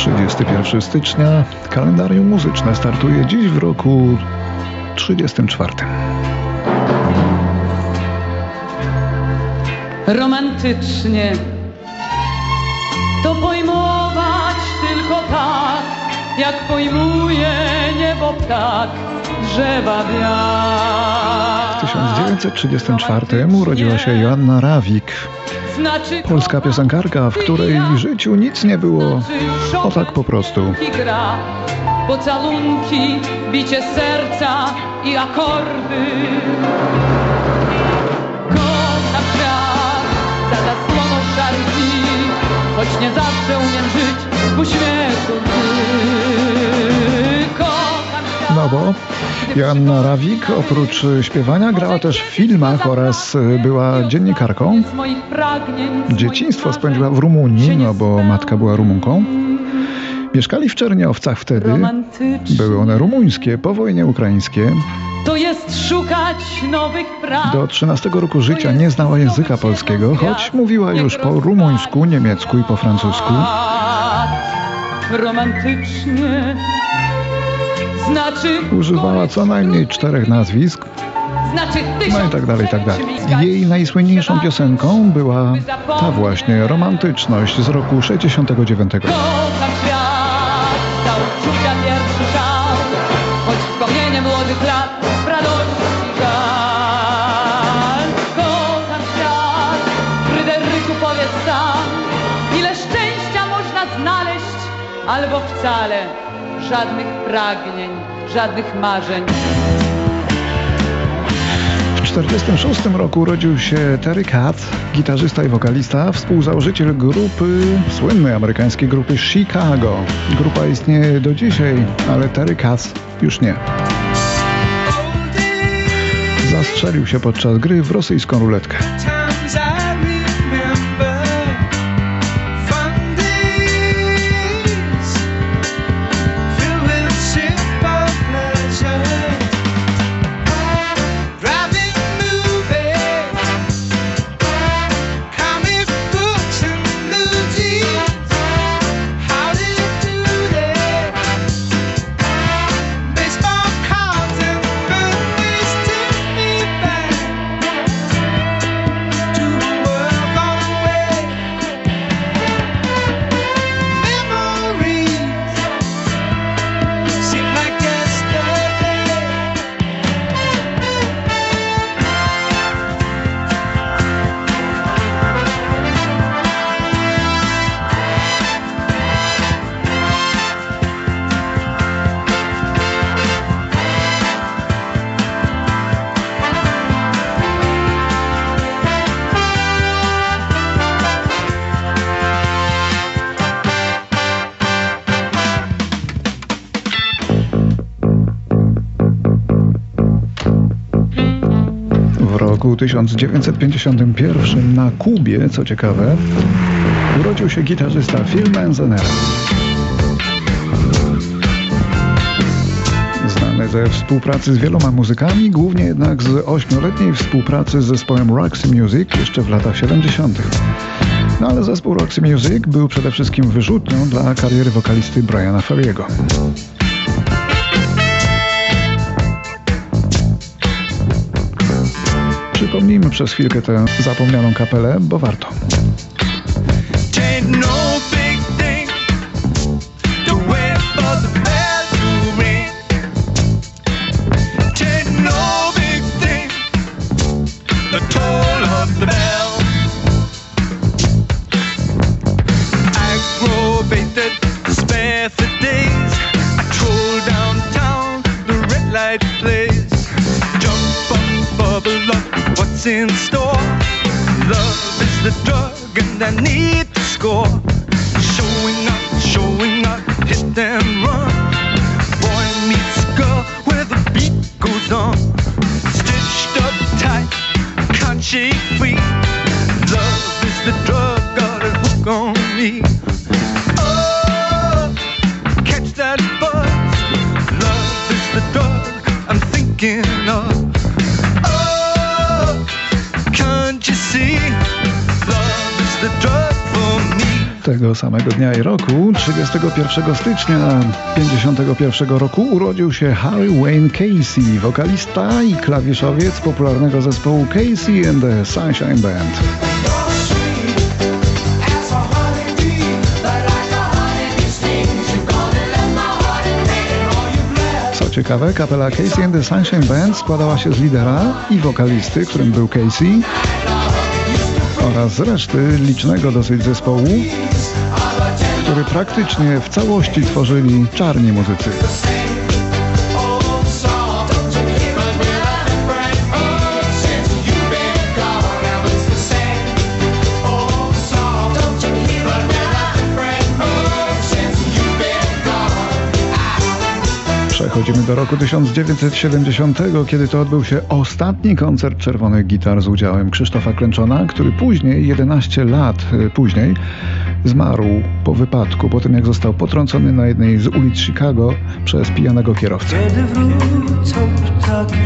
31 stycznia. Kalendarium muzyczne startuje dziś w roku 34. Romantycznie to pojmować tylko tak, jak pojmuje niebo ptak drzewa W 1934 urodziła się Joanna Rawik, polska piosenkarka, w której życiu nic nie było o tak po prostu. gra, pocalunki, bicie serca i akordy. Kocham świat za zasłoną szarych dni, choć nie zawsze umiem żyć w uśmiechu. No bo Joanna Rawik oprócz śpiewania grała też w filmach oraz była dziennikarką. Dzieciństwo spędziła w Rumunii, no bo matka była Rumunką. Mieszkali w Czerniowcach wtedy. Były one rumuńskie, po wojnie ukraińskie. To jest szukać nowych praw. Do 13 roku życia nie znała języka polskiego, choć mówiła już po rumuńsku, niemiecku i po francusku. Romantycznie znaczy Używała co najmniej czterech nazwisk, znaczy no i tak dalej, i tak dalej. Jej najsłynniejszą piosenką była ta właśnie romantyczność z roku 69. Kocham świat, za uczucia pierwszy szał, choć wspomnienie młodych lat w radości żal. Kocham świat, Fryderyku powiedz sam, ile szczęścia można znaleźć, albo wcale żadnych pragnień, żadnych marzeń. W 1946 roku urodził się Terry Katz, gitarzysta i wokalista, współzałożyciel grupy, słynnej amerykańskiej grupy Chicago. Grupa istnieje do dzisiaj, ale Terry Katz już nie. Zastrzelił się podczas gry w rosyjską ruletkę. Roku 1951 na Kubie, co ciekawe, urodził się gitarzysta Phil Manzanera. Znany ze współpracy z wieloma muzykami, głównie jednak z ośmioletniej współpracy z zespołem Roxy Music jeszcze w latach 70. No ale zespół Roxy Music był przede wszystkim wyrzutnią dla kariery wokalisty Briana Ferriego. Przypomnijmy przez chwilkę tę zapomnianą kapelę, bo warto. What's in store? Love is the drug, and I need to score. Showing up, showing up, hit and Tego samego dnia i roku, 31 stycznia 1951 roku, urodził się Harry Wayne Casey, wokalista i klawiszowiec popularnego zespołu Casey and the Sunshine Band. Co ciekawe, kapela Casey and the Sunshine Band składała się z lidera i wokalisty, którym był Casey, oraz reszty licznego dosyć zespołu, który praktycznie w całości tworzyli czarni muzycy. Przechodzimy do roku 1970, kiedy to odbył się ostatni koncert Czerwonych Gitar z udziałem Krzysztofa Klęczona, który później, 11 lat e, później, zmarł po wypadku, po tym jak został potrącony na jednej z ulic Chicago przez pijanego kierowcę. Kiedy wrócą ptaki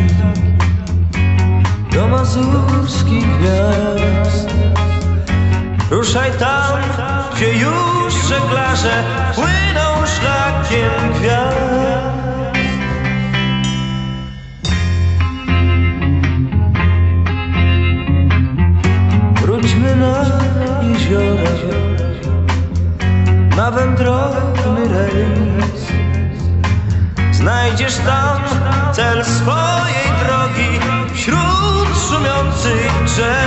do mazurskich gwiazd Ruszaj tam, gdzie już żeglarze płyną szlakiem gwiazd Na wędrowny rejs. Znajdziesz tam cel swojej drogi Wśród szumiących drzew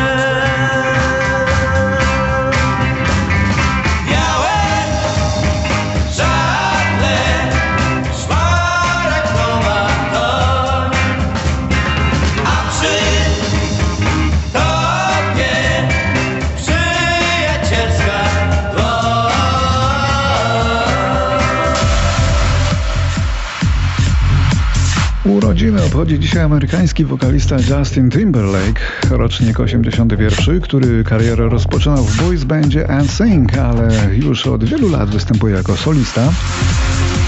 Urodziny obchodzi dzisiaj amerykański wokalista Justin Timberlake, rocznik 81, który karierę rozpoczynał w boys bandzie NSYNC, ale już od wielu lat występuje jako solista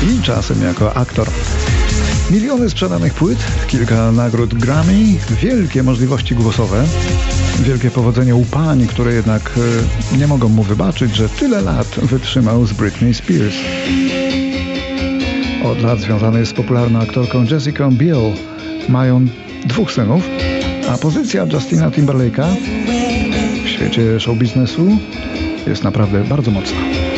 i czasem jako aktor. Miliony sprzedanych płyt, kilka nagród Grammy, wielkie możliwości głosowe, wielkie powodzenie u pań, które jednak e, nie mogą mu wybaczyć, że tyle lat wytrzymał z Britney Spears. Od lat związany jest z popularną aktorką Jessica Biel. Mają dwóch synów, a pozycja Justina Timberlake'a w świecie show biznesu jest naprawdę bardzo mocna.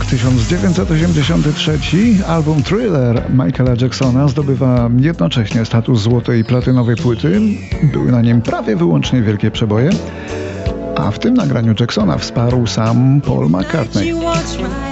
Rok 1983, album Thriller Michaela Jacksona zdobywa jednocześnie status złotej i platynowej płyty. Były na nim prawie wyłącznie wielkie przeboje. A w tym nagraniu Jacksona wsparł sam Paul McCartney. She walks right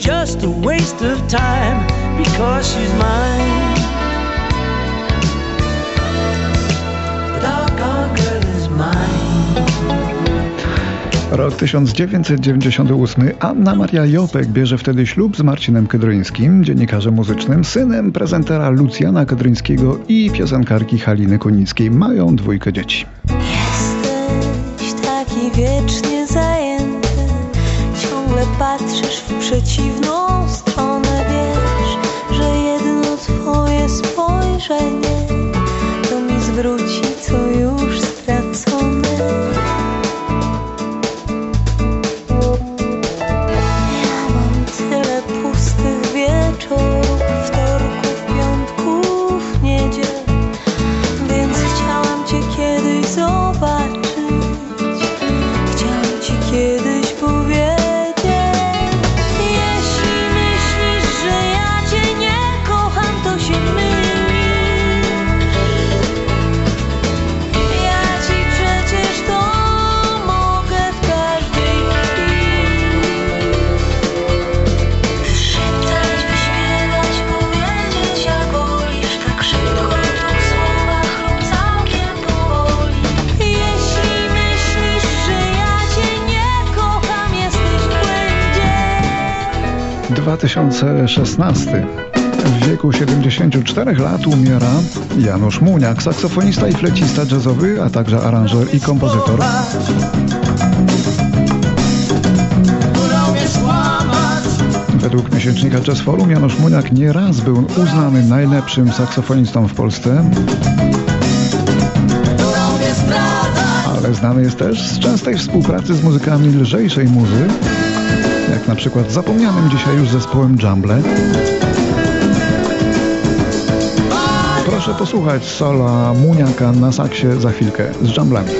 just a waste of time because she's mine. The doggone girl is mine. Rok 1998. Anna Maria Jopek bierze wtedy ślub z Marcinem Kedryńskim, dziennikarzem muzycznym, synem prezentera Lucjana Kedryńskiego i piosenkarki Haliny Kunickiej. Mają dwójkę dzieci. Jesteś taki że patrzysz w przeciwną stronę, 2016. W wieku 74 lat umiera Janusz Muniak, saksofonista i flecista jazzowy, a także aranżer i kompozytor. Według miesięcznika Jazz Forum Janusz Muniak nieraz był uznany najlepszym saksofonistą w Polsce. Ale znany jest też z częstej współpracy z muzykami lżejszej muzy, na przykład zapomnianym dzisiaj już zespołem Jumble. Proszę posłuchać sola Muniaka na saksie za chwilkę z Jumblami.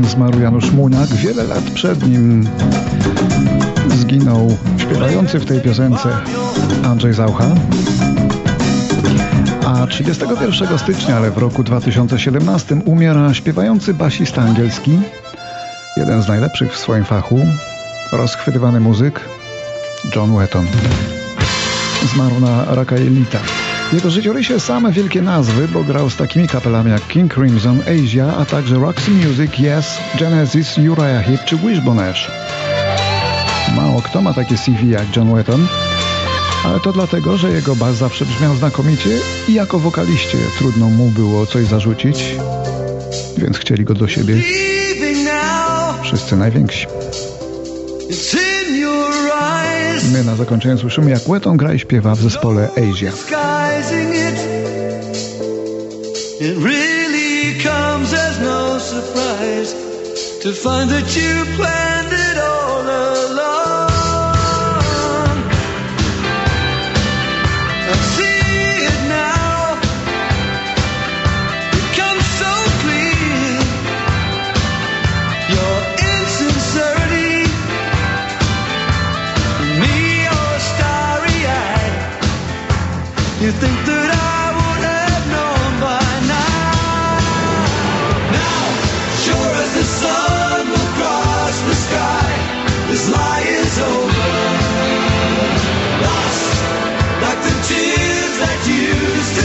2016 zmarł Janusz Muniak. Wiele lat przed nim zginął śpiewający w tej piosence Andrzej Zaucha. A 31 stycznia, ale w roku 2017 umiera śpiewający basista angielski, jeden z najlepszych w swoim fachu, rozchwytywany muzyk John Wetton. Zmarł na raka jelita. W jego życiorysie same wielkie nazwy, bo grał z takimi kapelami jak King Crimson, Asia, a także Roxy Music, Yes, Genesis, Uriah Heep czy Wishbone Ash. Mało kto ma takie CV jak John Wetton, ale to dlatego, że jego bas zawsze brzmiał znakomicie i jako wokaliście trudno mu było coś zarzucić, więc chcieli go do siebie wszyscy najwięksi. My na zakończenie słyszymy, jak Wetton gra i śpiewa w zespole Asia. Disguising it. It really comes as no surprise to find that you planned it all along. That used to